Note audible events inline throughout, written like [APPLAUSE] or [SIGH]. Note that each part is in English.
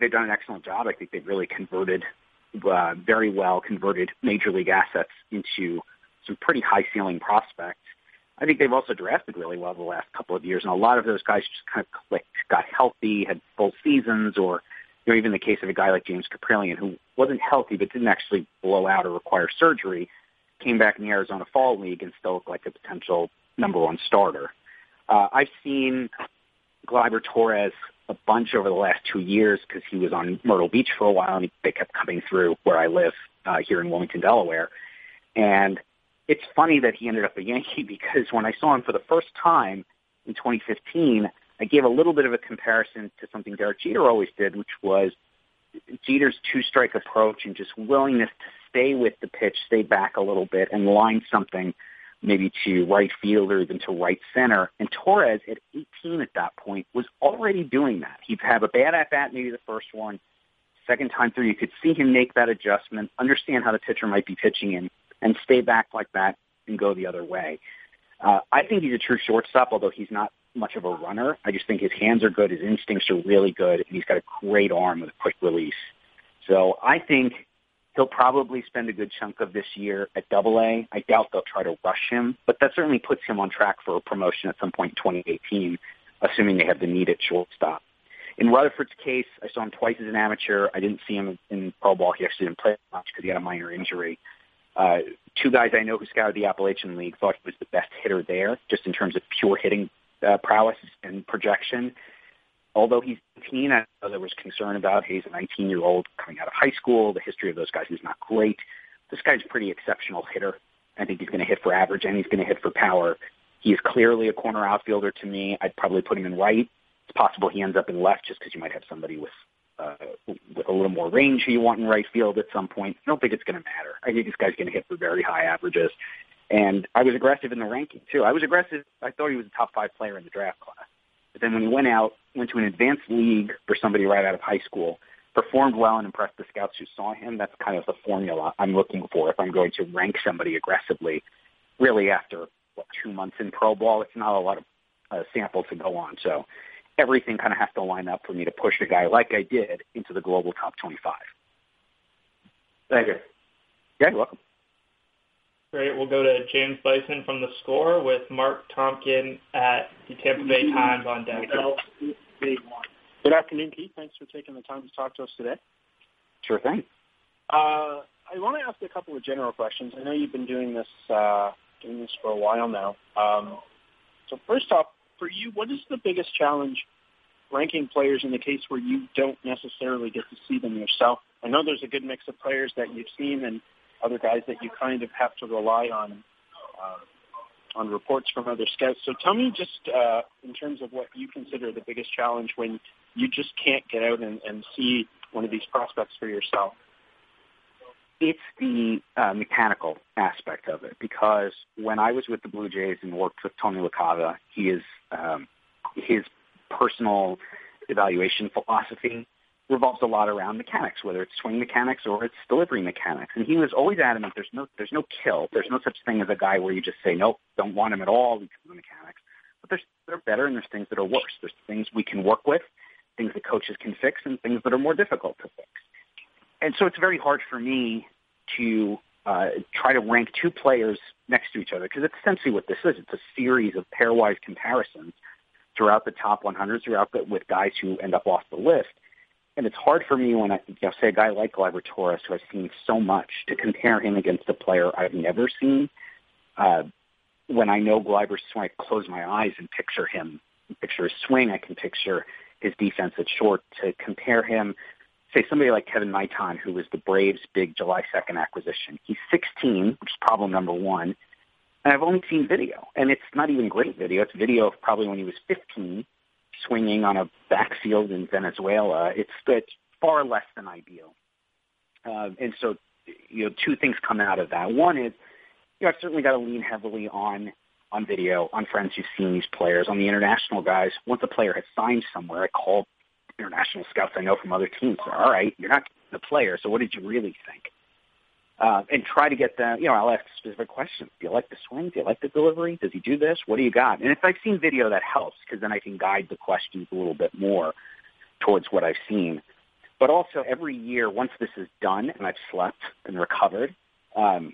they've done an excellent job. I think they've really converted uh, very well, converted major league assets into some pretty high ceiling prospects. I think they've also drafted really well the last couple of years, and a lot of those guys just kind of clicked, got healthy, had full seasons, or you know, even the case of a guy like James Kaprielian, who wasn't healthy but didn't actually blow out or require surgery, came back in the Arizona Fall League and still looked like a potential number one starter. Uh, I've seen Gleyber Torres a bunch over the last two years because he was on Myrtle Beach for a while and they kept coming through where I live uh, here in Wilmington, Delaware. And it's funny that he ended up a [LAUGHS] Yankee because when I saw him for the first time in 2015, I gave a little bit of a comparison to something Derek Jeter always did, which was Jeter's two-strike approach and just willingness to stay with the pitch, stay back a little bit, and line something maybe to right field or even to right center. And Torres at 18 at that point was already doing that. He'd have a bad at bat, maybe the first one. Second time through, you could see him make that adjustment, understand how the pitcher might be pitching in, and stay back like that and go the other way. Uh, I think he's a true shortstop, although he's not much of a runner. I just think his hands are good, his instincts are really good, and he's got a great arm with a quick release. So I think he'll probably spend a good chunk of this year at Double A. I doubt they'll try to rush him, but that certainly puts him on track for a promotion at some point in 2018, assuming they have the need at shortstop. In Rutherford's case, I saw him twice as an amateur. I didn't see him in pro ball. He actually didn't play much because he had a minor injury. Uh, two guys I know who scouted the Appalachian League thought he was the best hitter there, just in terms of pure hitting uh, prowess and projection. Although he's 18, I know there was concern about he's a 19-year-old coming out of high school. The history of those guys is not great. This guy's a pretty exceptional hitter. I think he's going to hit for average and he's going to hit for power. He is clearly a corner outfielder to me. I'd probably put him in right. It's possible he ends up in left just because you might have somebody with uh, with a little more range who you want in right field at some point. I don't think it's going to matter. I think this guy's going to hit for very high averages. And I was aggressive in the ranking too. I was aggressive. I thought he was a top five player in the draft class. But then when he went out, went to an advanced league for somebody right out of high school, performed well and impressed the scouts who saw him. That's kind of the formula I'm looking for if I'm going to rank somebody aggressively. Really, after what two months in pro ball, it's not a lot of uh, sample to go on. So everything kind of has to line up for me to push a guy like I did into the global top 25. Thank you. Yeah, you're welcome. Great. We'll go to James Bisson from The Score with Mark Topkin at the Tampa Bay Times on deck. Good afternoon, Keith. Thanks for taking the time to talk to us today. Sure thing. Uh, I want to ask a couple of general questions. I know you've been doing this uh, doing this for a while now. Um, so first off, for you, what is the biggest challenge ranking players in the case where you don't necessarily get to see them yourself? I know there's a good mix of players that you've seen and other guys that you kind of have to rely on uh, on reports from other scouts. So tell me just uh, in terms of what you consider the biggest challenge when you just can't get out and, and see one of these prospects for yourself. It's the uh, mechanical aspect of it because when I was with the Blue Jays and worked with Tony LaCava, he is um, his personal evaluation philosophy revolves a lot around mechanics, whether it's swing mechanics or it's delivery mechanics. And he was always adamant there's no there's no kill. There's no such thing as a guy where you just say, Nope, don't want him at all because of the mechanics. But there's they're better and there's things that are worse. There's things we can work with, things that coaches can fix and things that are more difficult to fix. And so it's very hard for me to uh, try to rank two players next to each other because it's essentially what this is. It's a series of pairwise comparisons throughout the top 100, throughout the, with guys who end up off the list. And it's hard for me when I you know, say a guy like Torres, who I've seen so much, to compare him against a player I've never seen. Uh, when I know Gleyber's swing, I close my eyes and picture him, picture his swing. I can picture his defense at short. To compare him, say somebody like Kevin Maitan, who was the Braves' big July 2nd acquisition. He's 16, which is problem number one. And I've only seen video, and it's not even great video. It's video of probably when he was 15 swinging on a backfield in Venezuela, it's, it's far less than ideal. Uh, and so, you know, two things come out of that. One is, you know, I've certainly got to lean heavily on on video, on friends who've seen these players, on the international guys. Once a player has signed somewhere, I call international scouts I know from other teams. All right, you're not the player, so what did you really think? Uh, and try to get them, you know, I'll ask specific questions. Do you like the swing? Do you like the delivery? Does he do this? What do you got? And if I've seen video, that helps because then I can guide the questions a little bit more towards what I've seen. But also every year, once this is done and I've slept and recovered, um,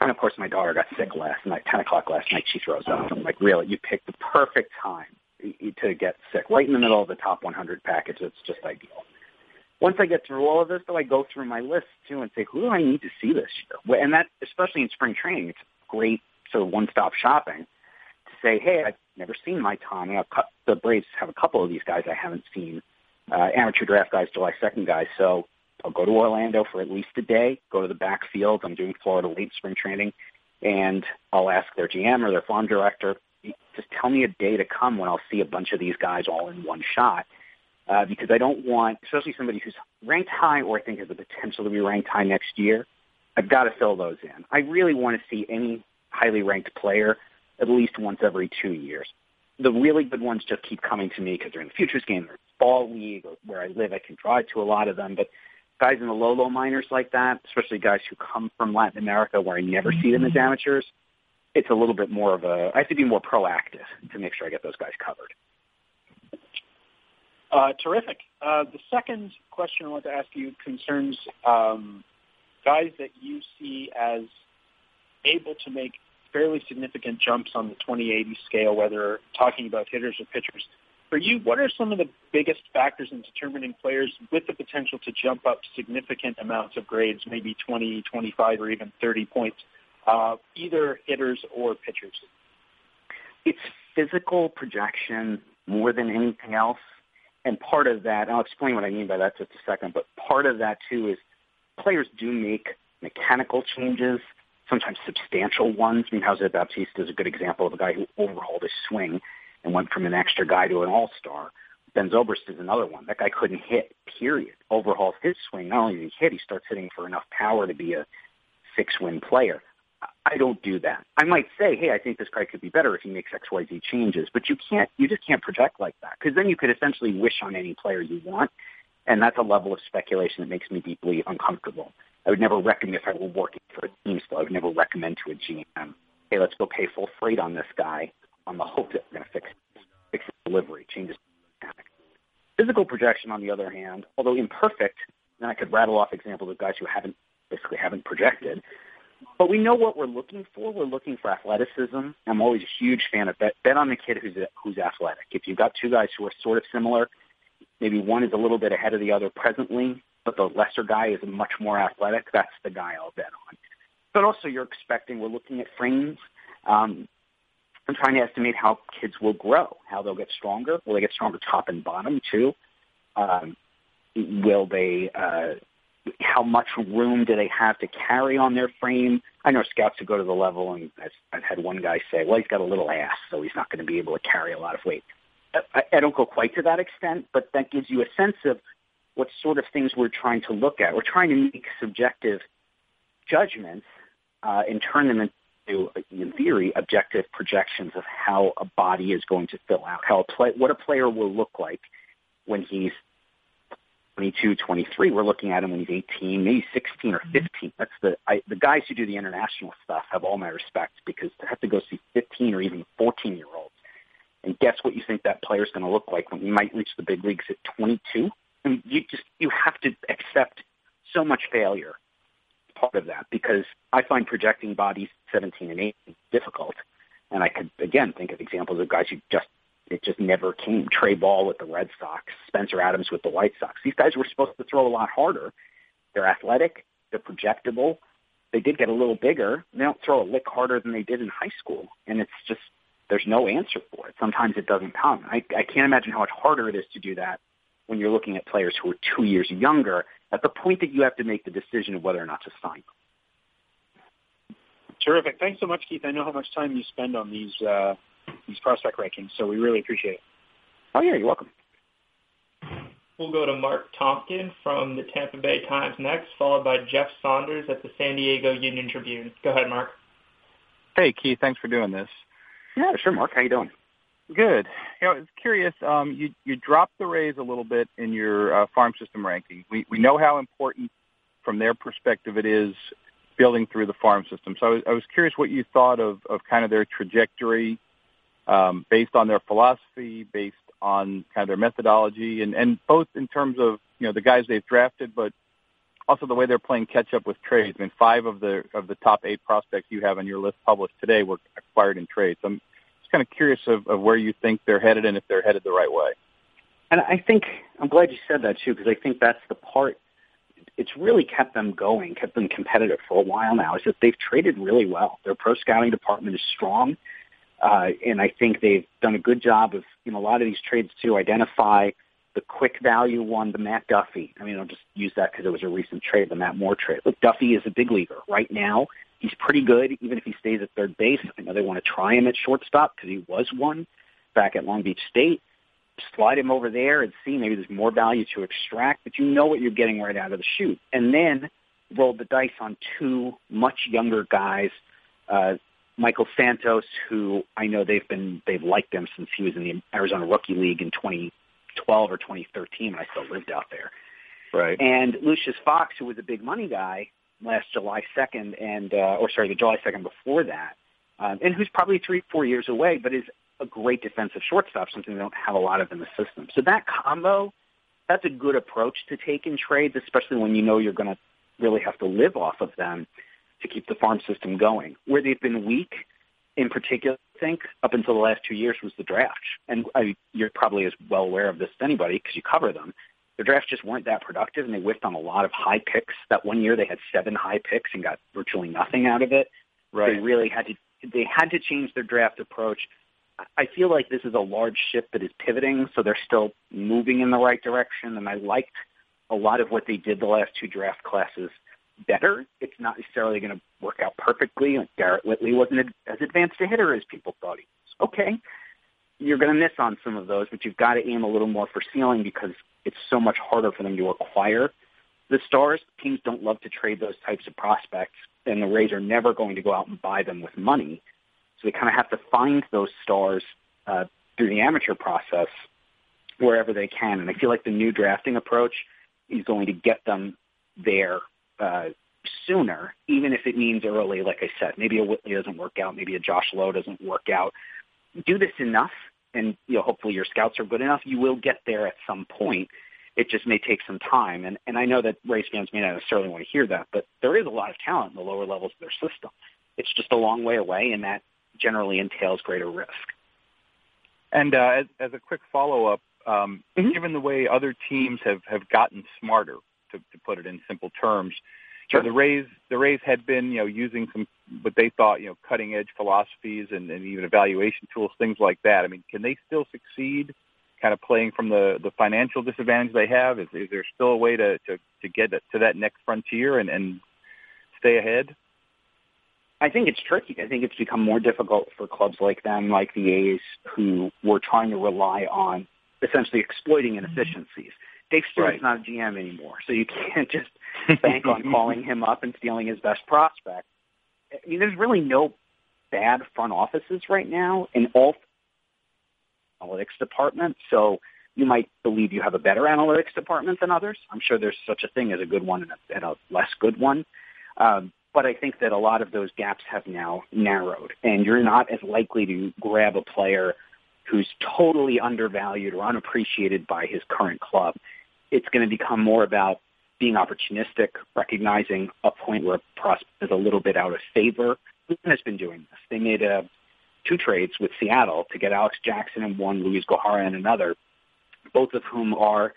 and of course my daughter got sick last night, 10 o'clock last night, she throws up. I'm like, really? You picked the perfect time to get sick, right in the middle of the top 100 package. That's just ideal. Once I get through all of this, though, I go through my list too and say, who do I need to see this year? And that, especially in spring training, it's great sort of one-stop shopping to say, hey, I've never seen my Tom. You know, the Braves have a couple of these guys I haven't seen, uh, amateur draft guys, July 2nd guys. So I'll go to Orlando for at least a day, go to the backfield. I'm doing Florida late spring training, and I'll ask their GM or their farm director, just tell me a day to come when I'll see a bunch of these guys all in one shot. Uh, because I don't want, especially somebody who's ranked high or I think has the potential to be ranked high next year, I've got to fill those in. I really want to see any highly ranked player at least once every two years. The really good ones just keep coming to me because they're in the futures game or ball league or where I live. I can drive to a lot of them, but guys in the low, low minors like that, especially guys who come from Latin America where I never see them as mm-hmm. amateurs, it's a little bit more of a, I have to be more proactive to make sure I get those guys covered. Uh, terrific. Uh, the second question I want to ask you concerns um, guys that you see as able to make fairly significant jumps on the 2080 scale, whether talking about hitters or pitchers. For you, what are some of the biggest factors in determining players with the potential to jump up significant amounts of grades, maybe 20, 25, or even 30 points, uh, either hitters or pitchers? It's physical projection more than anything else. And part of that, I'll explain what I mean by that just a second, but part of that too is players do make mechanical changes, sometimes substantial ones. I mean, Jose Bautista is a good example of a guy who overhauled his swing and went from an extra guy to an all-star. Ben Zobrist is another one. That guy couldn't hit, period. Overhauls his swing. Not only did he hit, he starts hitting for enough power to be a six-win player. I don't do that. I might say, hey, I think this guy could be better if he makes X, Y, Z changes, but you can't, you just can't project like that because then you could essentially wish on any player you want, and that's a level of speculation that makes me deeply uncomfortable. I would never recommend if I were working for a team still. I would never recommend to a GM, hey, let's go pay full freight on this guy on the hope that we're going to fix fix delivery, change his. Physical projection, on the other hand, although imperfect, and I could rattle off examples of guys who haven't basically haven't projected. But we know what we're looking for. We're looking for athleticism. I'm always a huge fan of bet, bet on the kid who's who's athletic. If you've got two guys who are sort of similar, maybe one is a little bit ahead of the other presently, but the lesser guy is much more athletic, that's the guy I'll bet on. But also you're expecting, we're looking at frames. Um, I'm trying to estimate how kids will grow, how they'll get stronger. Will they get stronger top and bottom too? Um, will they, uh, how much room do they have to carry on their frame? I know scouts who go to the level, and I've, I've had one guy say, well, he's got a little ass, so he's not going to be able to carry a lot of weight. I, I don't go quite to that extent, but that gives you a sense of what sort of things we're trying to look at. We're trying to make subjective judgments uh, and turn them into, in theory, objective projections of how a body is going to fill out, how a play, what a player will look like when he's 22, 23. We're looking at him when he's 18, maybe 16 or mm-hmm. 15. That's the I, the guys who do the international stuff have all my respect because to have to go see 15 or even 14 year olds and guess what you think that player is going to look like when he might reach the big leagues at 22 and you just you have to accept so much failure part of that because I find projecting bodies 17 and 18 difficult. And I could again think of examples of guys who just it just never came. Trey Ball with the Red Sox, Spencer Adams with the White Sox. These guys were supposed to throw a lot harder. They're athletic, they're projectable. They did get a little bigger. They don't throw a lick harder than they did in high school, and it's just there's no answer for it. Sometimes it doesn't come. I, I can't imagine how much harder it is to do that when you're looking at players who are two years younger at the point that you have to make the decision of whether or not to sign them. Terrific. Thanks so much, Keith. I know how much time you spend on these uh, these prospect rankings, so we really appreciate it. Oh yeah, you're welcome. We'll go to Mark Topkin from the Tampa Bay Times next, followed by Jeff Sanders at the San Diego Union Tribune. Go ahead, Mark. Hey, Keith. Thanks for doing this. Yeah, sure, Mark. How you doing? Good. You know, I was curious. Um, you you dropped the Rays a little bit in your uh, farm system ranking. We we know how important, from their perspective, it is building through the farm system. So I was, I was curious what you thought of of kind of their trajectory, um, based on their philosophy, based on kind of their methodology and, and both in terms of you know the guys they've drafted, but also the way they're playing catch up with trades. I mean, five of the of the top eight prospects you have on your list published today were acquired in trades. So I'm just kind of curious of, of where you think they're headed and if they're headed the right way. And I think I'm glad you said that too, because I think that's the part. It's really kept them going, kept them competitive for a while now. Is that they've traded really well. Their pro scouting department is strong, uh, and I think they've done a good job of in a lot of these trades to identify the quick value one, the Matt Duffy. I mean, I'll just use that because it was a recent trade, the Matt Moore trade. Look, Duffy is a big leaguer right now. He's pretty good, even if he stays at third base. I know they want to try him at shortstop because he was one back at Long Beach State slide him over there and see maybe there's more value to extract, but you know what you're getting right out of the chute. And then roll the dice on two much younger guys, uh, Michael Santos, who I know they've been they've liked him since he was in the Arizona Rookie League in 2012 or 2013 when I still lived out there. Right. And Lucius Fox, who was a big money guy last July 2nd, and uh, or sorry, the July 2nd before that, um, and who's probably three four years away, but is a great defensive shortstop, something they don't have a lot of in the system. So that combo, that's a good approach to take in trades, especially when you know you're going to really have to live off of them to keep the farm system going. Where they've been weak, in particular, I think, up until the last two years was the draft. And I, you're probably as well aware of this as anybody because you cover them. The drafts just weren't that productive, and they whiffed on a lot of high picks. That one year they had seven high picks and got virtually nothing out of it. Right. They really had to they had to change their draft approach I feel like this is a large ship that is pivoting, so they're still moving in the right direction. And I liked a lot of what they did the last two draft classes better. It's not necessarily going to work out perfectly. Like Garrett Whitley wasn't as advanced a hitter as people thought he was. Okay, you're going to miss on some of those, but you've got to aim a little more for ceiling because it's so much harder for them to acquire the stars. Teams don't love to trade those types of prospects, and the Rays are never going to go out and buy them with money. So they kind of have to find those stars uh, through the amateur process wherever they can. And I feel like the new drafting approach is going to get them there uh, sooner, even if it means early. Like I said, maybe a Whitley doesn't work out, maybe a Josh Lowe doesn't work out. Do this enough, and you know, hopefully your scouts are good enough. You will get there at some point. It just may take some time. And and I know that Rays fans may not necessarily want to hear that, but there is a lot of talent in the lower levels of their system. It's just a long way away, and that generally entails greater risk. And uh, as, as a quick follow-up, um, mm-hmm. given the way other teams have, have gotten smarter, to, to put it in simple terms, sure. the Rays the Rays had been you know using some what they thought you know cutting edge philosophies and, and even evaluation tools, things like that. I mean, can they still succeed? Kind of playing from the, the financial disadvantage they have. Is, is there still a way to, to, to get to that next frontier and, and stay ahead? I think it's tricky. I think it's become more difficult for clubs like them, like the A's, who were trying to rely on essentially exploiting inefficiencies. Dave Stewart's right. not a GM anymore, so you [LAUGHS] can't just bank on calling him up and stealing his best prospect. I mean, there's really no bad front offices right now in all analytics departments. So you might believe you have a better analytics department than others. I'm sure there's such a thing as a good one and a, and a less good one. Um, but I think that a lot of those gaps have now narrowed, and you're not as likely to grab a player who's totally undervalued or unappreciated by his current club. It's going to become more about being opportunistic, recognizing a point where a prospect is a little bit out of favor. Cleveland has been doing this. They made a, uh, two trades with Seattle to get Alex Jackson in one, Luis Gohara in another, both of whom are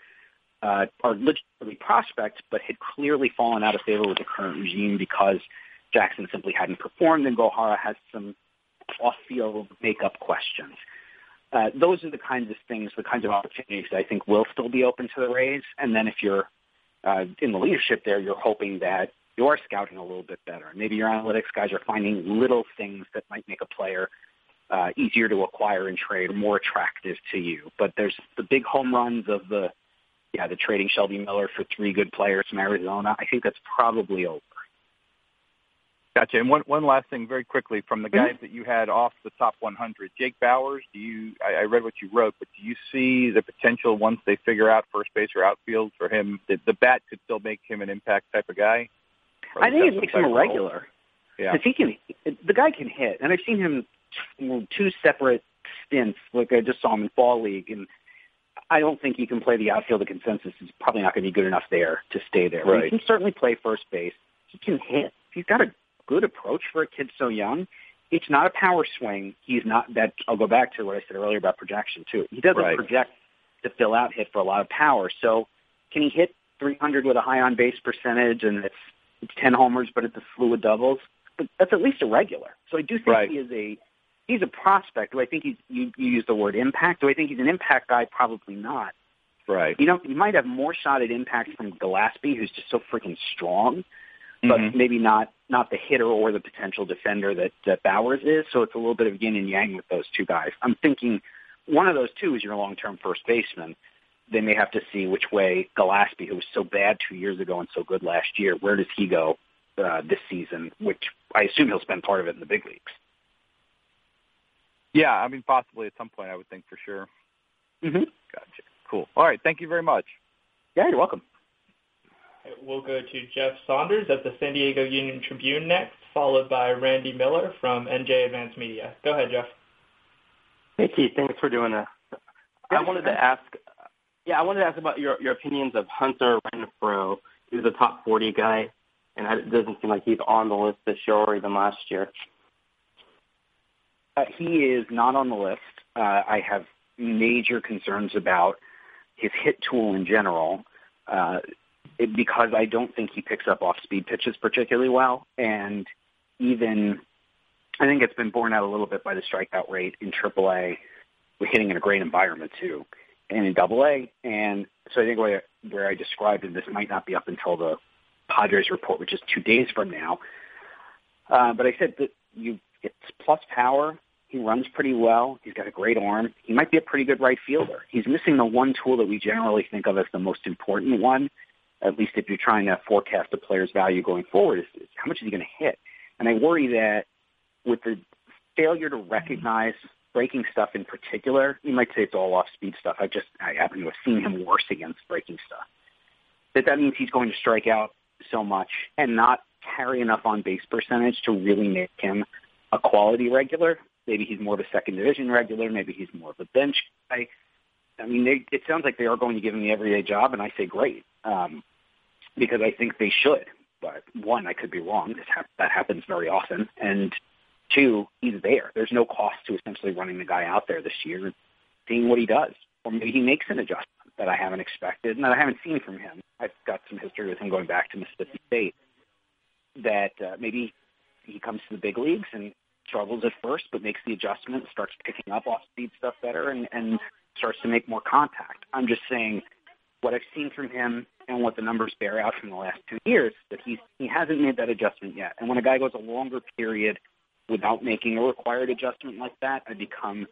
uh, are legitimately prospects, but had clearly fallen out of favor with the current regime because Jackson simply hadn't performed, and Gohara has some off-field makeup questions. Uh, those are the kinds of things, the kinds of opportunities that I think will still be open to the Rays. And then if you're uh, in the leadership there, you're hoping that you're scouting a little bit better. Maybe your analytics guys are finding little things that might make a player uh, easier to acquire and trade, or more attractive to you. But there's the big home runs of the yeah, the trading Shelby Miller for three good players from Arizona. I think that's probably over. Gotcha. And one one last thing, very quickly, from the mm-hmm. guys that you had off the top 100, Jake Bauers, Do you? I, I read what you wrote, but do you see the potential once they figure out first base or outfield for him that the bat could still make him an impact type of guy? I think it makes him a regular. Yeah, he can. The guy can hit, and I've seen him two separate stints. Like I just saw him in fall league, and I don't think he can play the outfield. The consensus is probably not going to be good enough there to stay there. Right. He can certainly play first base. He can hit. He's got a good approach for a kid so young. It's not a power swing. He's not that. I'll go back to what I said earlier about projection too. He doesn't Right. project to fill out hit for a lot of power. So can he hit 300 with a high on base percentage and it's, it's 10 homers, but it's a slew of doubles? But that's at least a regular. So I do think Right. he is a he's a prospect. Do I think he's you, you use the word impact? Do I think he's an impact guy? Probably not. Right. You know, you might have more shot at impact from Gillaspie, who's just so freaking strong, but Mhm. maybe not not the hitter or the potential defender that, that Bauers is. So it's a little bit of yin and yang with those two guys. I'm thinking one of those two is your long-term first baseman. They may have to see which way Gillaspie, who was so bad two years ago and so good last year, where does he go uh, this season? Which I assume he'll spend part of it in the big leagues. Yeah, I mean, possibly at some point, I would think for sure. Mm-hmm. Gotcha. Cool. All right. Thank you very much. Yeah, you're welcome. We'll go to Jeff Sanders at the San Diego Union Tribune next, followed by Randy Miller from NJ Advanced Media. Go ahead, Jeff. Hey Keith, thanks for doing this. I wanted to ask, yeah, I wanted to ask about your your opinions of Hunter Renfroe. He was a top 40 guy, and it doesn't seem like he's on the list this year or even last year. Uh, he is not on the list. Uh, I have major concerns about his hit tool in general uh, it, because I don't think he picks up off-speed pitches particularly well, and even I think it's been borne out a little bit by the strikeout rate in AAA. We're hitting in a great environment too, and in AA. And so I think where, where I described it, this might not be up until the Padres report, which is two days from now. Uh, but I said that you it's plus power. He runs pretty well. He's got a great arm. He might be a pretty good right fielder. He's missing the one tool that we generally think of as the most important one, at least if you're trying to forecast a player's value going forward, is, is how much is he going to hit? And I worry that with the failure to recognize breaking stuff in particular, you might say it's all off speed stuff. I just I happen to have seen him worse against breaking stuff. That that means he's going to strike out so much and not carry enough on base percentage to really make him a quality regular. Maybe he's more of a second division regular. Maybe he's more of a bench guy. I mean, they, it sounds like they are going to give him the everyday job, and I say great um, because I think they should. But one, I could be wrong. Hap- that happens very often, and two, he's there. There's no cost to essentially running the guy out there this year, and seeing what he does, or maybe he makes an adjustment that I haven't expected and that I haven't seen from him. I've got some history with him going back to Mississippi State. That uh, maybe he comes to the big leagues and struggles at first, but makes the adjustment, starts picking up off speed stuff better, and, and starts to make more contact. I'm just saying what I've seen from him and what the numbers bear out from the last two years that he's he hasn't made that adjustment yet. And when a guy goes a longer period without making a required adjustment like that, I become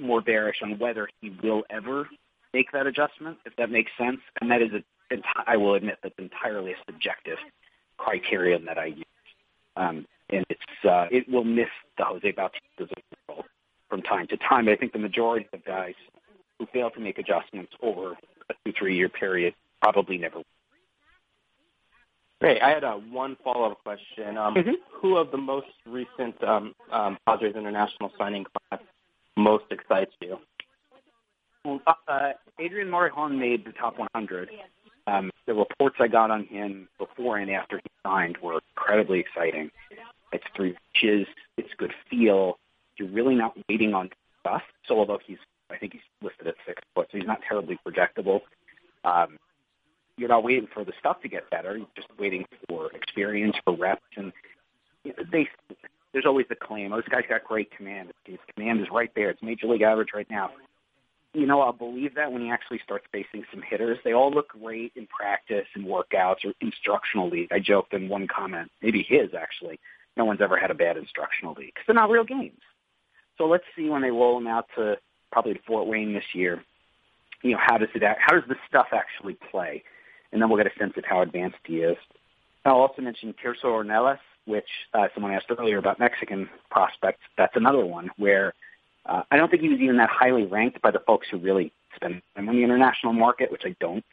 more bearish on whether he will ever make that adjustment, if that makes sense. And that is a, I will admit that's entirely a subjective criterion that I use. Um, and it's uh, it will miss the Jose Bautista's world from time to time. I think the majority of guys who fail to make adjustments over a two three year period probably never. will. Great. I had uh, one follow-up question. Um, Mhm. Who of the most recent um, um, Padres international signing class most excites you? Well, uh, Adrian Morejon made the top 100. Um, the reports I got on him before and after he signed were incredibly exciting. It's three pitches. It's good feel. You're really not waiting on stuff. So although he's, I think he's listed at six foot, so he's not terribly projectable. Um, you're not waiting for the stuff to get better. You're just waiting for experience, for reps, and they. There's always the claim, oh, this guy's got great command. His command is right there. It's major league average right now you know, I'll believe that when he actually starts facing some hitters. They all look great in practice and workouts or instructional league. I joked in one comment, maybe his actually. No one's ever had a bad instructional league because they're not real games. So let's see when they roll them out to probably Fort Wayne this year. You know, how does it how does the stuff actually play? And then we'll get a sense of how advanced he is. I'll also mention Tirso Ornelas, which uh, someone asked earlier about Mexican prospects. That's another one where uh, I don't think he was even that highly ranked by the folks who really spend time on the international market, which I don't,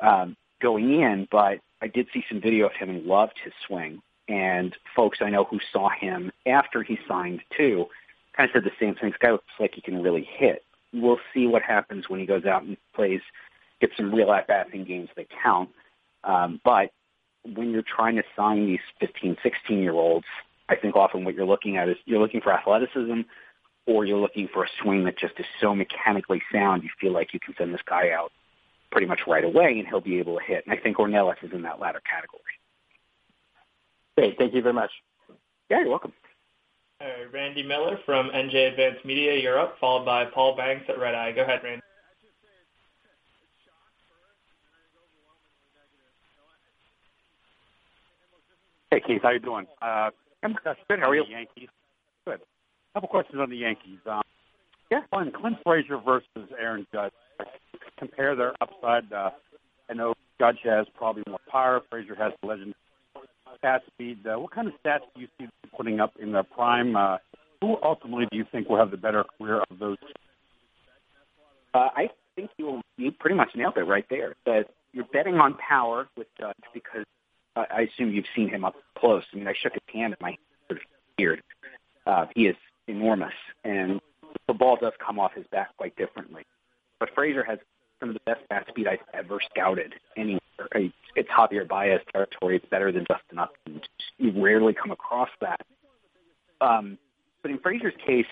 um, going in. But I did see some video of him and loved his swing. And folks I know who saw him after he signed too kind of said the same thing. This guy looks like he can really hit. we'll see what happens when he goes out and plays, gets some real at bats in games that count. Um, but when you're trying to sign these 15, 16 year olds, I think often what you're looking at is you're looking for athleticism or you're looking for a swing that just is so mechanically sound you feel like you can send this guy out pretty much right away and he'll be able to hit. And I think Ornelas is in that latter category. Great. Thank you very much. Yeah, you're welcome. Right, Randy Miller from NJ Advanced Media, you're followed by Paul Banks at Red Eye. Go ahead, Randy. Hey Keith, how you doing? Uh, I'm good. How are you? Yankees. Good. A couple questions on the Yankees. Um, yeah, fun. Clint Frazier versus Aaron Judge. Compare their upside. Uh, I know Judge has probably more power. Frazier has the legend stat speed. Uh, what kind of stats do you see putting up in their prime? Uh, who ultimately do you think will have the better career of those? Uh, I think you you pretty much nailed it right there. That you're betting on power with Judge because uh, I assume you've seen him up close. I mean, I shook his hand and my hand weird. Uh, he is enormous, and the ball does come off his bat quite differently. But Frazier has some of the best bat speed I've ever scouted anywhere. It's Javier Baez territory. It's better than Justin Upton. You rarely come across that. Um, but in Frazier's case,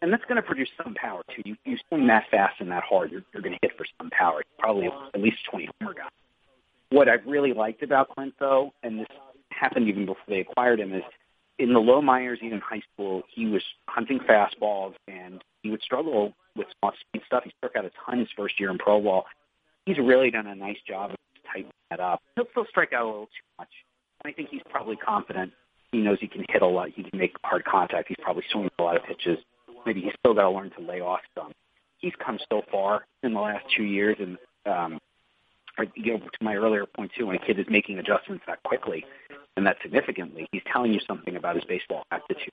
and that's going to produce some power too. You you swing that fast and that hard, you're, you're going to hit for some power. Probably at least 20 homer guy. What I've really liked about Clint, though, and this happened even before they acquired him, is in the low minors, even high school, he was hunting fastballs and he would struggle with small speed stuff. He struck out a ton his first year in pro ball. He's really done a nice job of tightening that up. He'll still strike out a little too much. And I think he's probably confident. He knows he can hit a lot. He can make hard contact. He's probably swinging a lot of pitches. Maybe he's still got to learn to lay off some. He's come so far in the last two years, and um, you know, to my earlier point too, when a kid is making adjustments that quickly and that significantly, he's telling you something about his baseball aptitude.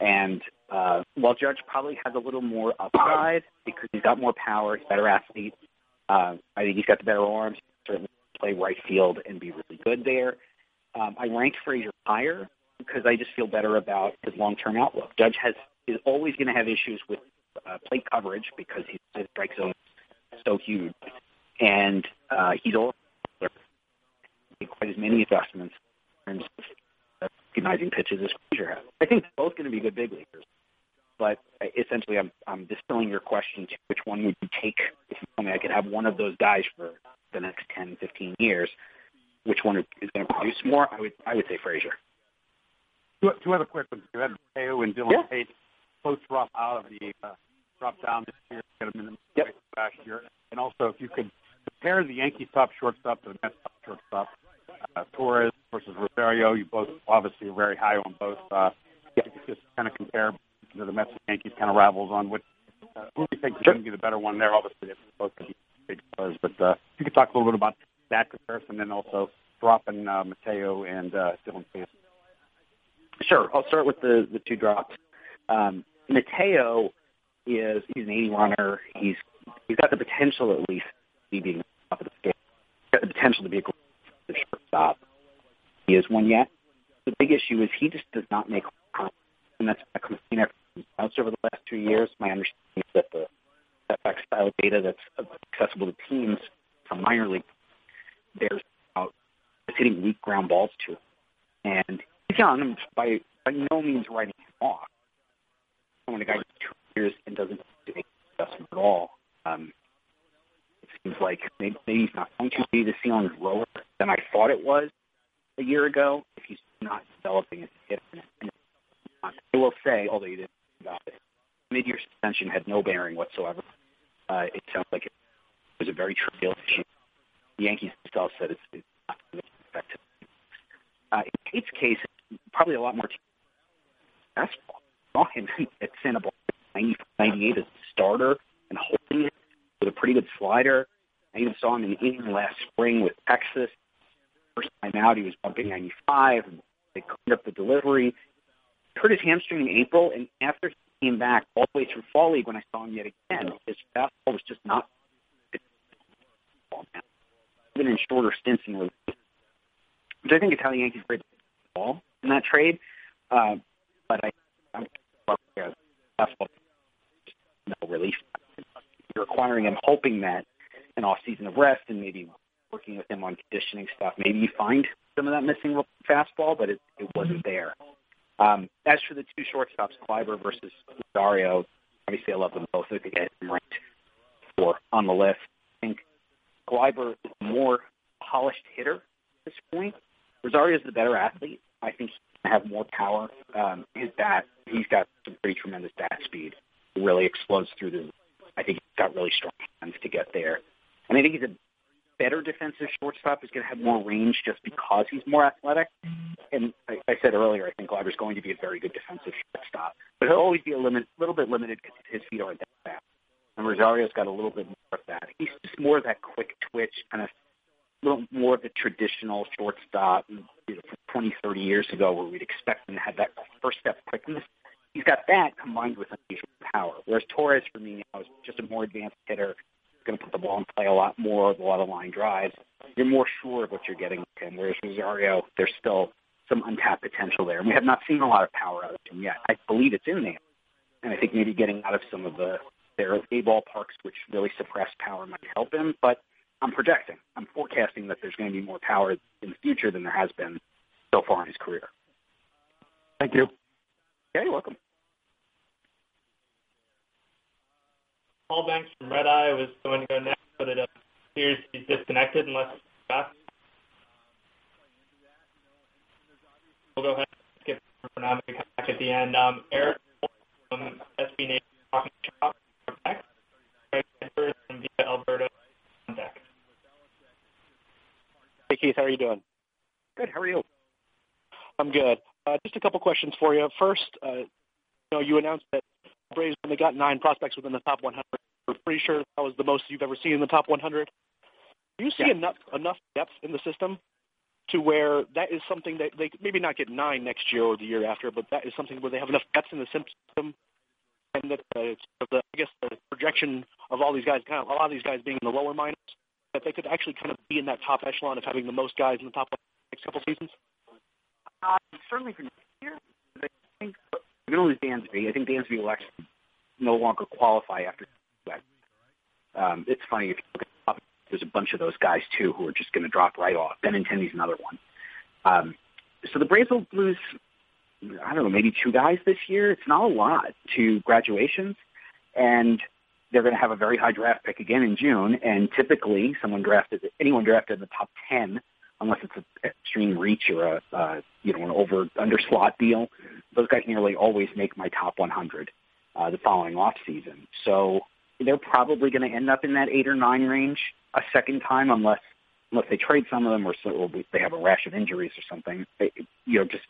And uh, while Judge probably has a little more upside because he's got more power, he's a better athlete. Uh, I think he's got the better arms. Certainly play right field and be really good there. Um, I ranked Frazier higher because I just feel better about his long-term outlook. Judge has is always going to have issues with uh, plate coverage because his strike zone is so huge and uh, he's also quite as many adjustments in terms of recognizing pitches as Frazier has. I think they're both going to be good big leaguers. But essentially, I'm, I'm distilling your question to which one would you take if you told me I could have one of those guys for the next 10, 15 years. Which one is going to produce more? I would I would say Frazier. Two, two other quick ones. You had Mateo and Dillon yeah. Tate both drop out of the uh, drop down this year. Get them in the yep. last year. And also, if you could compare the Yankees top shortstop to the Mets top shortstop, uh, Torres Rosario. You both obviously are very high on both. Uh, could just kind of compare you the Mets and Yankees kind of rivals on what uh, who do you think is going to be the better one there. Obviously, they're both going to be big stars, but uh, you could talk a little bit about that comparison, and also dropping uh, Mateo and uh, Dillon Tate. Sure, I'll start with the the two drops. Um, Mateo is he's an 80 runner. He's he's got the potential at least to be being top of the scale. He's got the potential to be a great shortstop. He is one yet. The big issue is he just does not make and that's a complaint after outs over the last two years. My understanding is that the setback style data that's accessible to teams from minor league, there's about hitting weak ground balls to him. And he's young, by by no means writing him off. When a guy gets two years and doesn't make adjustment at all, um, it seems like maybe, maybe he's not going to be the ceiling lower than I thought it was a year ago if he's not developing hitter. And I will say, although you didn't about it, mid-year suspension had no bearing whatsoever. Uh, it sounds like it was a very trivial issue. The Yankees themselves said it's, it's not going to affect him. Uh, in Tate's case, probably a lot more basketball. Saw him [LAUGHS] at Santa Barbara 98 as a starter and holding it with a pretty good slider. I even saw him in the inning last spring with Texas. First time out, he was bumping 95. And they cleaned up the delivery. Hurt his hamstring in April, and after he came back all the way through fall league, when I saw him yet again, his fastball was just not. Even in shorter stints in relief, which I think is how the Yankees played ball in that trade. Uh, but I, I'm fastball no relief. you're acquiring him hoping that an off season of rest and maybe working with him on conditioning stuff, maybe you find some of that missing fastball, but it, it wasn't there. Um, as for the two shortstops, Gleyber versus Rosario, obviously I love them both. I think I had them ranked four on the list. I think Gleyber is a more polished hitter at this point. Rosario is the better athlete. I think he can have more power. Um, his bat, he's got some pretty tremendous bat speed. Really explodes through the. I think he's got really strong hands to get there, and I think he's a better defensive shortstop is going to have more range just because he's more athletic. And I, I said earlier, I think Gleyber's going to be a very good defensive shortstop, but he'll always be a limit, little bit limited because his feet aren't that fast. And Rosario's got a little bit more of that. He's just more of that quick twitch, kind of little more of the traditional shortstop, you know, from 20, 30 years ago, where we'd expect him to have that first step quickness. He's got that combined with unusual power. Whereas Torres, for me, now is just a more advanced hitter going to put the ball in play a lot more a lot of line drives. You're more sure of what you're getting with him. Whereas Rosario, there's still some untapped potential there. And we have not seen a lot of power out of him yet. I believe it's in there. And I think maybe getting out of some of the their A ball parks, which really suppress power, might help him. But I'm projecting, I'm forecasting that there's going to be more power in the future than there has been so far in his career. Thank you. Yeah, you're welcome. Paul Banks from Red Eye was going to go next, but it appears he's disconnected unless back. We'll go ahead and skip for now and come back at the end. Um, Eric from SB Nation Talking Chop back. Greg Edwards from Via Alberta on deck. Hey Keith, how are you doing? Good. How are you? I'm good. Uh, just a couple questions for you. First, uh, you know, you announced that Braves only got nine prospects within the top 100. We're pretty sure that was the most you've ever seen in the top 100. Do you see Yeah. enough enough depth in the system to where that is something that they maybe not get nine next year or the year after, but that is something where they have enough depth in the system, and that it's sort of the, I guess the projection of all these guys, kind of a lot of these guys being in the lower minors, that they could actually kind of be in that top echelon of having the most guys in the top next couple seasons. Uh, certainly for next year. Going to lose Dansby. I think Dansby will actually no longer qualify after that. Um, it's funny if you look at top, there's a bunch of those guys too who are just going to drop right off. Benintendi's another one. Um, so the Braves will lose, I don't know, maybe two guys this year. It's not a lot to graduations, and they're going to have a very high draft pick again in June. And typically, someone drafted, anyone drafted in the top ten, unless it's an extreme reach or a uh, you know an over under slot deal, those guys nearly always make my top 100 uh, the following off season. So they're probably going to end up in that eight or nine range a second time, unless unless they trade some of them or, so, or they have a rash of injuries or something. They, you know, just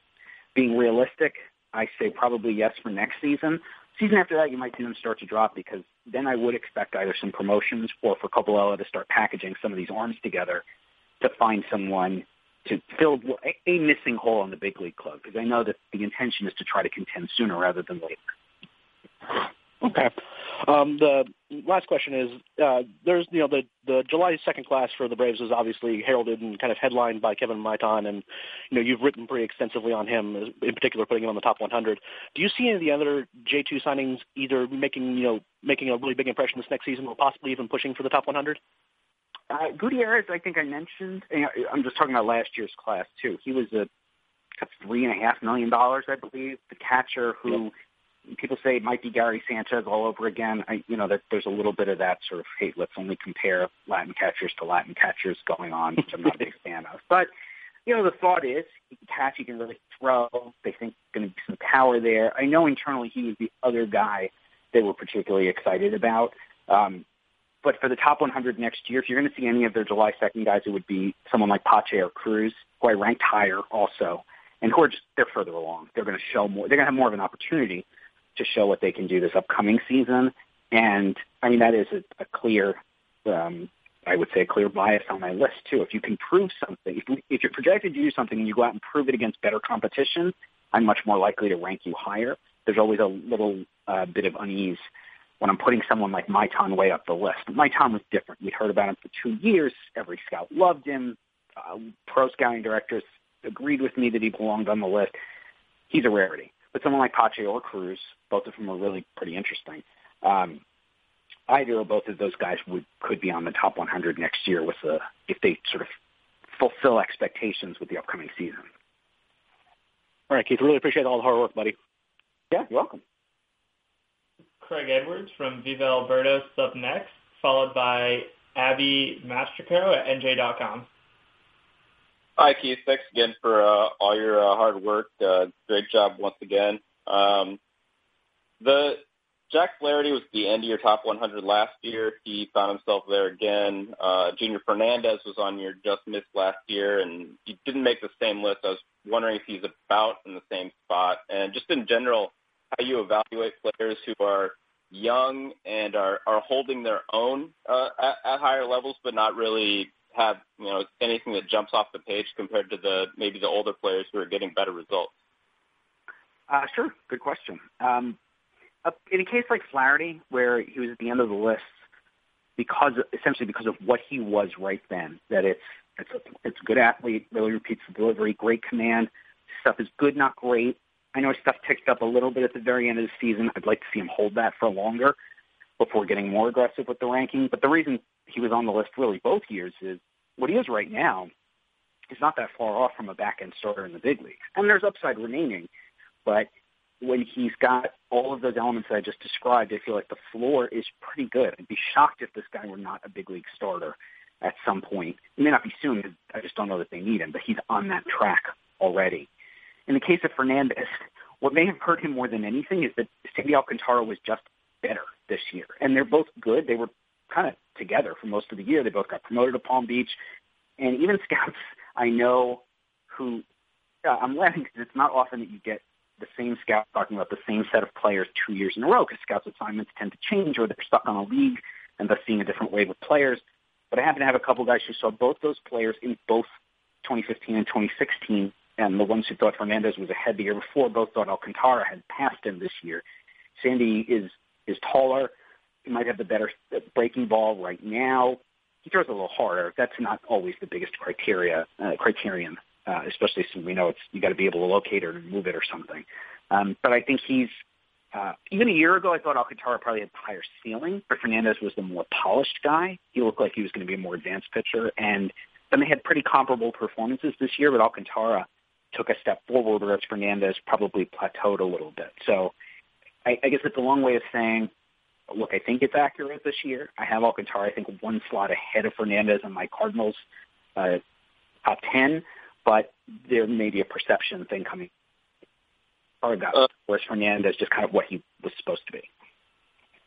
being realistic, I say probably yes for next season. Season after that, you might see them start to drop because then I would expect either some promotions or for Coppolella to start packaging some of these arms together to find someone to fill a, missing hole in the big league club. Because I know that the intention is to try to contend sooner rather than later. Okay. Um, the last question is, uh, there's, you know, the, the July 2nd class for the Braves was obviously heralded and kind of headlined by Kevin Maitan, and, you know, you've written pretty extensively on him, in particular putting him on the top 100. Do you see any of the other J2 signings either making, you know, making a really big impression this next season or possibly even pushing for the top 100? Uh, Gutierrez, I think I mentioned. You know, I'm just talking about last year's class too. He was a three and a half million dollars, I believe. The catcher who people say it might be Gary Sanchez all over again. I, you know, that there's a little bit of that sort of hey, let's only compare Latin catchers to Latin catchers going on, which I'm not a big [LAUGHS] fan of. But you know, the thought is he can catch, he can really throw. They think there's going to be some power there. I know internally he was the other guy they were particularly excited about. Um, but for the top 100 next year, if you're going to see any of their July 2nd guys, it would be someone like Pache or Cruz, who I ranked higher also, and who are just they're further along. They're going to show more. They're going to have more of an opportunity to show what they can do this upcoming season. And I mean that is a, a clear, um, I would say, a clear bias on my list too. If you can prove something, if, if you're projected to do something and you go out and prove it against better competition, I'm much more likely to rank you higher. There's always a little uh, bit of unease when I'm putting someone like Maitan way up the list. Maitan was different. We'd heard about him for two years. Every scout loved him. Uh, pro scouting directors agreed with me that he belonged on the list. He's a rarity. But someone like Pache or Cruz, both of them are really pretty interesting. Um, either or both of those guys would could be on the top 100 next year with the if they sort of fulfill expectations with the upcoming season. All right, Keith. We really appreciate all the hard work, buddy. Yeah, you're welcome. Craig Edwards from Viva El Birdos is up next, followed by Abby Mastracco at NJ.com. Hi, Keith. Thanks again for uh, all your uh, hard work. Uh, great job once again. Um, the Jack Flaherty was the end of your top 100 last year. He found himself there again. Uh, Junior Fernandez was on your just missed last year, and he didn't make the same list. I was wondering if he's about in the same spot, and just in general, how you evaluate players who are young and are, are holding their own uh, at, at higher levels, but not really have you know anything that jumps off the page compared to the maybe the older players who are getting better results. Uh, sure, good question. Um, in a case like Flaherty, where he was at the end of the list, because essentially because of what he was right then, that it's it's a, it's a good athlete, really repeats the delivery, great command. Stuff is good, not great. I know his stuff ticked up a little bit at the very end of the season. I'd like to see him hold that for longer before getting more aggressive with the ranking. But the reason he was on the list really both years is what he is right now is not that far off from a back end starter in the big leagues. And there's upside remaining, but when he's got all of those elements that I just described, I feel like the floor is pretty good. I'd be shocked if this guy were not a big league starter at some point. It may not be soon. I just don't know that they need him, but he's on that track already. In the case of Fernandez, what may have hurt him more than anything is that Sandy Alcantara was just better this year. And they're both good. They were kind of together for most of the year. They both got promoted to Palm Beach. And even [LAUGHS] scouts I know who, uh, I'm laughing because it's not often that you get the same scout talking about the same set of players two years in a row because scouts assignments tend to change or they're stuck on a league and thus seeing a different wave of players. But I happen to have a couple guys who saw both those players in both 2015 and 2016, and the ones who thought Fernandez was ahead the year before both thought Alcantara had passed him this year. Sandy is is taller. He might have the better breaking ball right now. He throws a little harder. That's not always the biggest criteria uh, criterion uh, especially since we know it's you got to be able to locate it or move it or something. Um, but I think he's uh, even a year ago, I thought Alcantara probably had the higher ceiling, but Fernandez was the more polished guy. He looked like he was going to be a more advanced pitcher, and then they had pretty comparable performances this year. But Alcantara took a step forward, whereas Fernandez probably plateaued a little bit. So I, I guess it's a long way of saying, look, I think it's accurate this year. I have Alcantara, I think, one slot ahead of Fernandez on my Cardinals uh, top ten but there may be a perception thing coming. Or about uh, whereas Fernandez just kind of what he was supposed to be.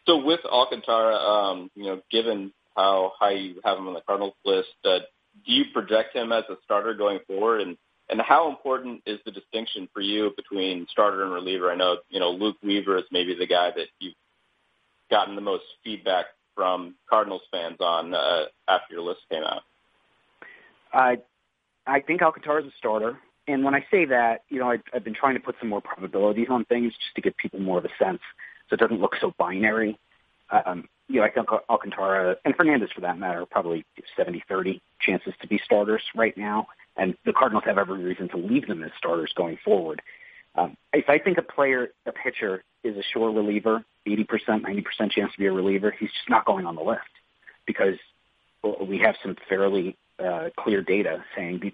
So with Alcantara, um, you know, given how high you have him on the Cardinals list, uh, do you project him as a starter going forward? And how important is the distinction for you between starter and reliever? I know you know Luke Weaver is maybe the guy that you've gotten the most feedback from Cardinals fans on uh, after your list came out. I I think Alcantara is a starter. And when I say that, you know, I've, I've been trying to put some more probabilities on things just to give people more of a sense so it doesn't look so binary. Um, you know, I think Alcantara and Fernandez, for that matter, probably 70-30 chances to be starters right now. And the Cardinals have every reason to leave them as starters going forward. Um, if I think a player, a pitcher, is a sure reliever, 80%, 90% chance to be a reliever, he's just not going on the list because we have some fairly uh, clear data saying the,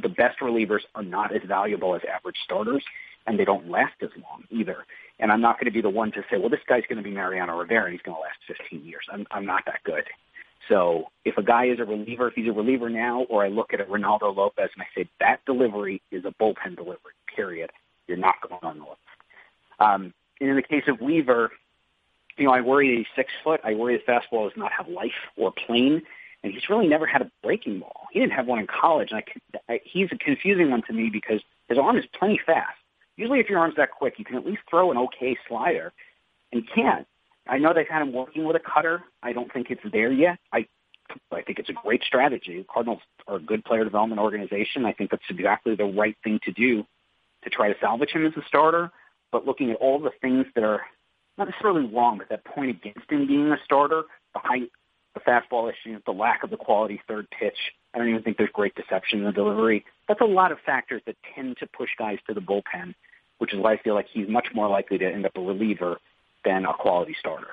the best relievers are not as valuable as average starters, and they don't last as long either. And I'm not going to be the one to say, well, this guy's going to be Mariano Rivera, and he's going to last 15 years. I'm, I'm not that good. So if a guy is a reliever, if he's a reliever now, or I look at a Reynaldo Lopez and I say that delivery is a bullpen delivery, period, you're not going on the list. Um, and in the case of Weaver, you know, I worry he's six foot. I worry the fastball does not have life or plane and he's really never had a breaking ball. He didn't have one in college, and I, I, he's a confusing one to me because his arm is plenty fast. Usually, if your arm's that quick, you can at least throw an okay slider, and can't. I know they've had him working with a cutter. I don't think it's there yet. I I think it's a great strategy. Cardinals are a good player development organization. I think that's exactly the right thing to do to try to salvage him as a starter. But looking at all the things that are not necessarily wrong, but that point against him being a starter, the high the fastball issue, the lack of the quality third pitch. I don't even think there's great deception in the delivery. That's a lot of factors that tend to push guys to the bullpen, which is why I feel like he's much more likely to end up a reliever than a quality starter.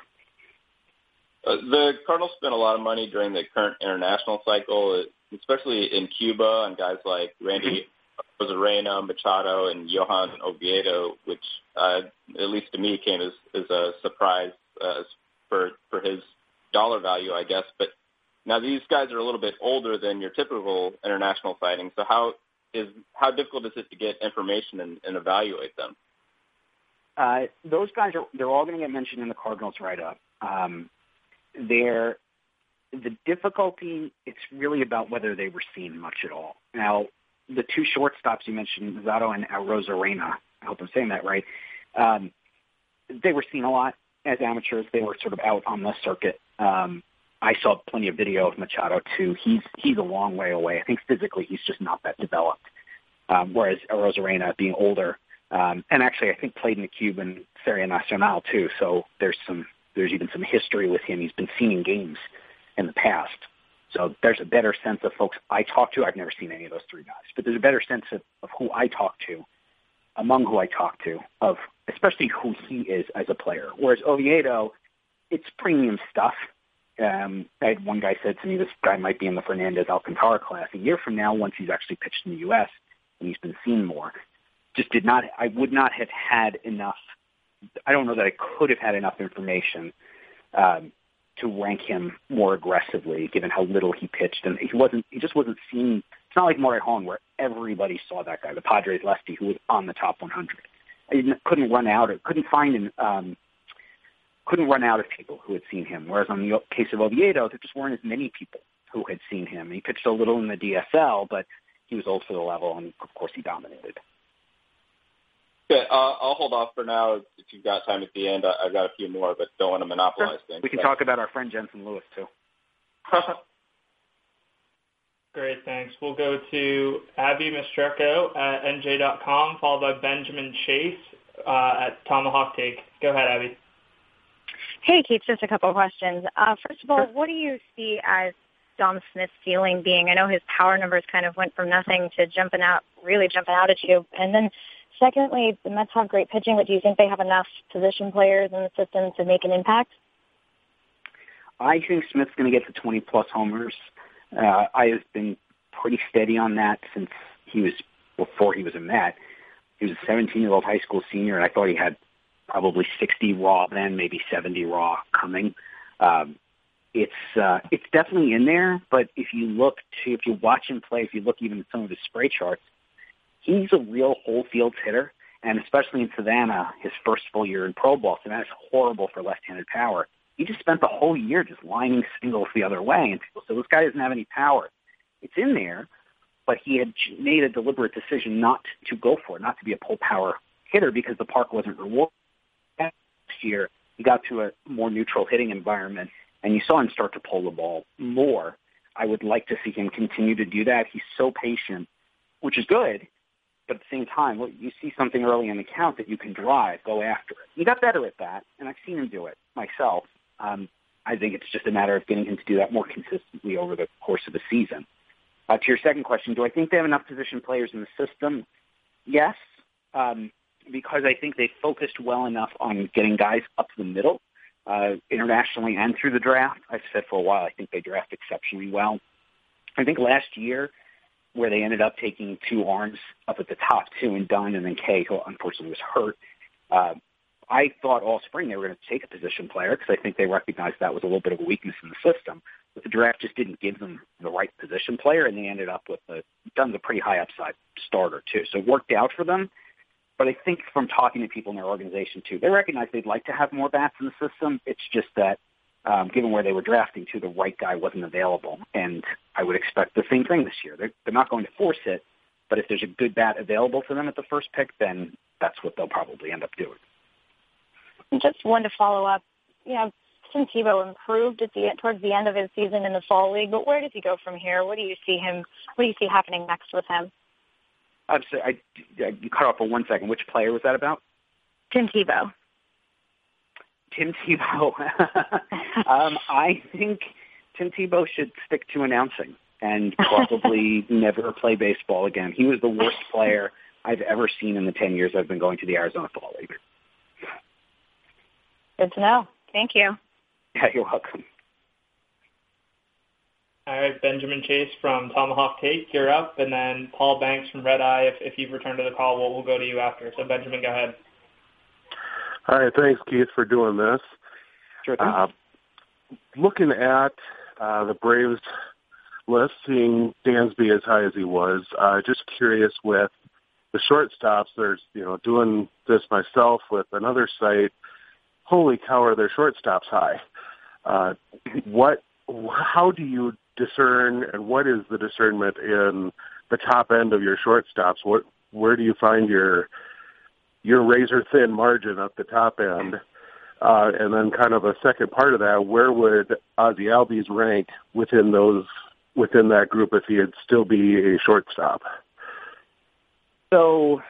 Uh, the Cardinals spent a lot of money during the current international cycle, especially in Cuba, on guys like Randy Arozarena, Machado, and Johan Oviedo, which uh, at least to me came as, as a surprise uh, for for his dollar value, I guess. But now these guys are a little bit older than your typical international fighting. So how is how difficult is it to get information and, and evaluate them? Uh, those guys are they're all going to get mentioned in the Cardinals write up. Um, they're the difficulty it's really about whether they were seen much at all. Now, the two shortstops you mentioned, Zato and Arozarena, I hope I'm saying that right. Um, they were seen a lot as amateurs. They were sort of out on the circuit. Um, I saw plenty of video of Machado too. He's he's a long way away. I think physically he's just not that developed. Um, whereas Arozarena, being older, um, and actually I think played in the Cuban Serie Nacional too. So there's some there's even some history with him. He's been seen in games in the past. So there's a better sense of folks I talk to. I've never seen any of those three guys, but there's a better sense of, of who I talk to, among who I talk to, of especially who he is as a player. Whereas Oviedo, it's premium stuff. Um, I had one guy said to me, this guy might be in the Fernandez Alcantara class a year from now once he's actually pitched in the U.S. and he's been seen more. Just did not, I would not have had enough. I don't know that I could have had enough information um, to rank him more aggressively, given how little he pitched, and he wasn't. He just wasn't seen. It's not like Hong, where everybody saw that guy, the Padres lefty, who was on the top 100. I couldn't run out, or couldn't find an, um, couldn't run out of people who had seen him. Whereas on the case of Oviedo, there just weren't as many people who had seen him. He pitched a little in the DSL, but he was for the level, and of course, he dominated. Okay, uh, I'll hold off for now. If you've got time at the end, I, have got a few more, but don't want to monopolize sure. things. We can talk about our friend Jensen Lewis too. [LAUGHS] Great, thanks. We'll go to Abby Mastracco at NJ.com, followed by Benjamin Chase uh, at Tomahawk Take. Go ahead, Abby. Hey, Keith, just a couple of questions. Uh, first of all, what do you see as Dom Smith's ceiling being? I know his power numbers kind of went from nothing to jumping out, really jumping out at you. And then Secondly, the Mets have great pitching, but do you think they have enough position players in the system to make an impact? I think Smith's going to get to 20 plus homers. Uh, I have been pretty steady on that since he was before he was a Met. He was a 17 year old high school senior, and I thought he had probably 60 raw then, maybe 70 raw coming. Um, it's uh, it's definitely in there, but if you look to if you watch him play, if you look even at some of his spray charts, he's a real whole field hitter, and especially in Savannah, his first full year in pro ball, Savannah's horrible for left-handed power. He just spent the whole year just lining singles the other way, and said, this guy doesn't have any power. It's in there, but he had made a deliberate decision not to go for it, not to be a pull power hitter because the park wasn't rewarded. Next year, he got to a more neutral hitting environment, and you saw him start to pull the ball more. I would like to see him continue to do that. He's so patient, which is good but at the same time, you see something early in the count that you can drive, go after it. He got better at that, and I've seen him do it myself. Um, I think it's just a matter of getting him to do that more consistently over the course of the season. Uh, to your second question, do I think they have enough position players in the system? Yes, um, because I think they focused well enough on getting guys up the middle, uh, internationally and through the draft. I've said for a while I think they draft exceptionally well. I think last year where they ended up taking two arms up at the top, two and Dunn, and then Kay, who unfortunately was hurt. Uh, I thought all spring they were going to take a position player because I think they recognized that was a little bit of a weakness in the system. But the draft just didn't give them the right position player, and they ended up with a Dunn's a pretty high upside starter too. So it worked out for them. But I think from talking to people in their organization too, they recognize they'd like to have more bats in the system. It's just that um, given where they were drafting to, the right guy wasn't available. And I would expect the same thing this year. They're, they're not going to force it, but if there's a good bat available to them at the first pick, then that's what they'll probably end up doing. Just one to follow up. You know, Tim Tebow improved at the towards the end of his season in the fall league, but where does he go from here? What do you see him? What do you see happening next with him? I'm sorry, I, I, you cut off for one second. Which player was that about? Tim Tebow. Tim Tebow. [LAUGHS] um, I think Tim Tebow should stick to announcing and [LAUGHS] probably never play baseball again. He was the worst player I've ever seen in the 10 years I've been going to the Arizona Fall League. Good to know. Thank you. Yeah, you're welcome. All right, Benjamin Chase from Tomahawk Take, you're up, and then Paul Banks from Red Eye. If, if you've returned to the call, we'll, we'll go to you after. So Benjamin, go ahead. All right, thanks, Keith, for doing this. Sure. Uh, looking at uh, the Braves list, seeing Dansby as high as he was, uh, just curious with the shortstops. There's, you know, doing this myself with another site. Holy cow, are their shortstops high? Uh, what? How do you discern, and what is the discernment in the top end of your shortstops? What? Where do you find your your razor thin margin at the top end? Uh, and then kind of a second part of that, where would Ozzie Albies rank within those within that group if he'd still be a shortstop? So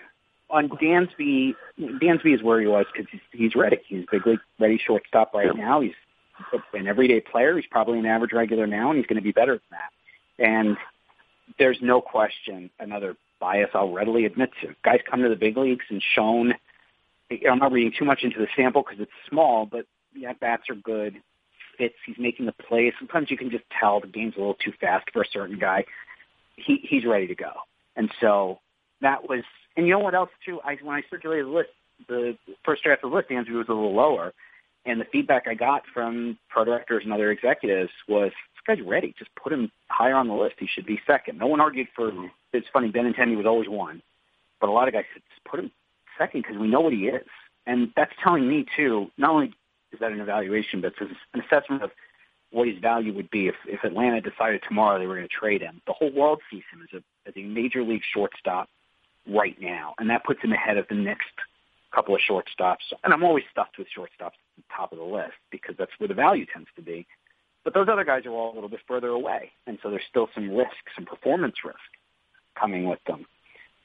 on Dansby, Dansby is where he was because he's, he's ready. He's a big league ready shortstop right now. He's an everyday player. He's probably an average regular now, and he's going to be better than that. And there's no question another bias I'll readily admit to. Guys come to the big leagues and shown. I'm not reading too much into the sample because it's small, but the at bats are good. Fits. He's making the plays. Sometimes you can just tell the game's a little too fast for a certain guy. He he's ready to go. And so that was. And you know what else too? I when I circulated the list, the first draft of the list, Andrew was a little lower. And the feedback I got from pro directors and other executives was, this guy's ready. Just put him higher on the list. He should be second. No one argued for, mm-hmm. it's funny, Benintendi was always one. But a lot of guys said, just put him second because we know what he is. And that's telling me, too, not only is that an evaluation, but it's an assessment of what his value would be if, if Atlanta decided tomorrow they were going to trade him. The whole world sees him as a, as a major league shortstop right now. And that puts him ahead of the next couple of shortstops. And I'm always stuffed with shortstops at the top of the list because that's where the value tends to be. But those other guys are all a little bit further away. And so there's still some risk, some performance risk coming with them.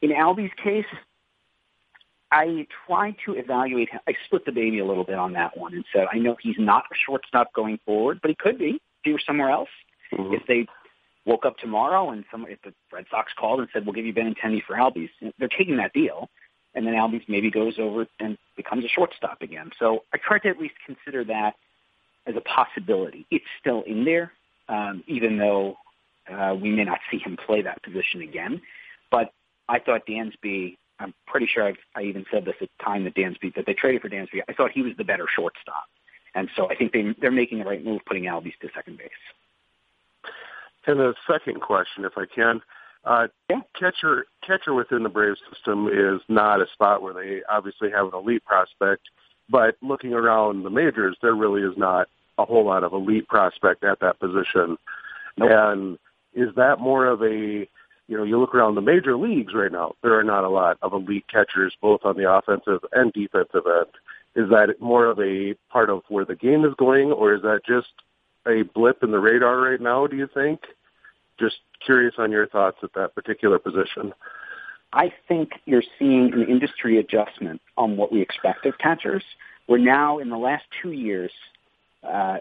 In Albies' case, I tried to evaluate him. I split the baby a little bit on that one and said, I know he's not a shortstop going forward, but he could be if he were somewhere else. Mm-hmm. If they woke up tomorrow and some, if the Red Sox called and said, we'll give you Benintendi for Albies, they're taking that deal and then Albies maybe goes over and becomes a shortstop again. So I tried to at least consider that as a possibility. It's still in there, um, even though uh, we may not see him play that position again. But I thought Dansby, I'm pretty sure I've, I even said this at the time that Dansby, that they traded for Dansby, I thought he was the better shortstop. And so I think they, they're making the right move putting Albies to second base. And the second question, if I can, uh, yeah. catcher catcher within the Braves system is not a spot where they obviously have an elite prospect, but looking around the majors, there really is not a whole lot of elite prospect at that position. Nope. And is that more of a you know, you look around the major leagues right now, there are not a lot of elite catchers, both on the offensive and defensive end. Is that more of a part of where the game is going, or is that just a blip in the radar right now, do you think? Just curious on your thoughts at that particular position. I think you're seeing an industry adjustment on what we expect of catchers. We're now in the last two years, uh,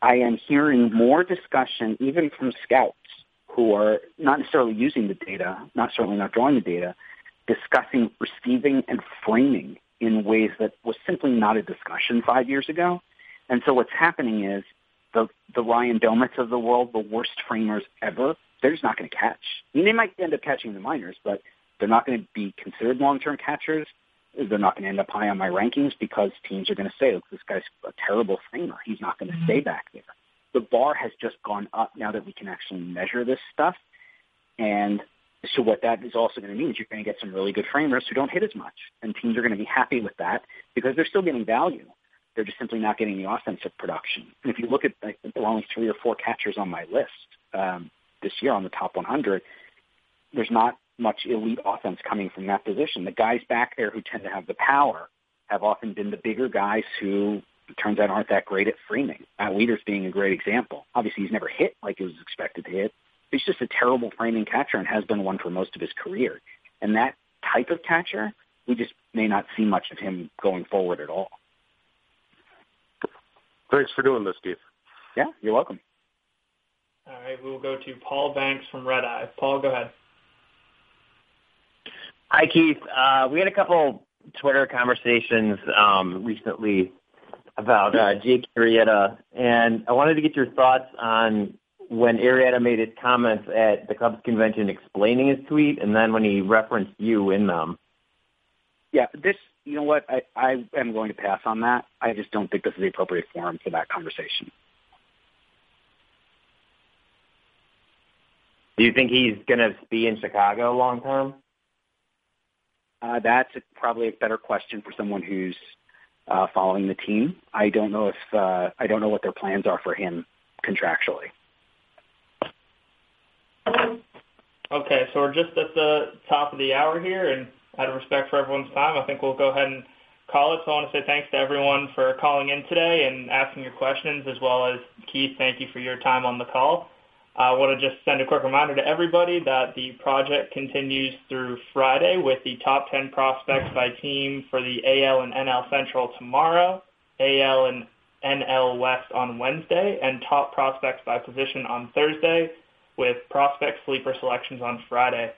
I am hearing more discussion, even from scouts who are not necessarily using the data, not certainly not drawing the data, discussing receiving and framing in ways that was simply not a discussion five years ago. And so what's happening is the the Ryan Doumits of the world, the worst framers ever, they're just not going to catch. I mean, they might end up catching the minors, but they're not going to be considered long-term catchers. They're not going to end up high on my rankings because teams are going to say, Look, this guy's a terrible framer. He's not going to stay back there. The bar has just gone up now that we can actually measure this stuff. And so what that is also going to mean is you're going to get some really good framers who don't hit as much. And teams are going to be happy with that because they're still getting value. They're just simply not getting the offensive production. And if you look at, there are only three or four catchers on my list um, this year on the top 100. There's not much elite offense coming from that position. The guys back there who tend to have the power have often been the bigger guys who it turns out aren't that great at framing. Matt Wieters being a great example. Obviously, he's never hit like he was expected to hit. He's just a terrible framing catcher and has been one for most of his career. And that type of catcher, we just may not see much of him going forward at all. Thanks for doing this, Steve. Yeah, you're welcome. All right, we will go to Paul Banks from Red Eye. Paul, go ahead. Hi, Keith. Uh, we had a couple Twitter conversations um, recently about uh, Jake Arrieta, and I wanted to get your thoughts on when Arrieta made his comments at the Cubs convention explaining his tweet, and then when he referenced you in them. Yeah, this. You know what? I I am going to pass on that. I just don't think this is the appropriate forum for that conversation. Do you think he's going to be in Chicago long term? Uh, that's probably a better question for someone who's uh, following the team. I don't know if uh, I don't know what their plans are for him contractually. Okay, so we're just at the top of the hour here, and out of respect for everyone's time, I think we'll go ahead and call it. So I want to say thanks to everyone for calling in today and asking your questions, as well as Keith, thank you for your time on the call. I want to just send a quick reminder to everybody that the project continues through Friday with the top 10 prospects by team for the AL and NL Central tomorrow, AL and NL West on Wednesday, and top prospects by position on Thursday, with prospect sleeper selections on Friday.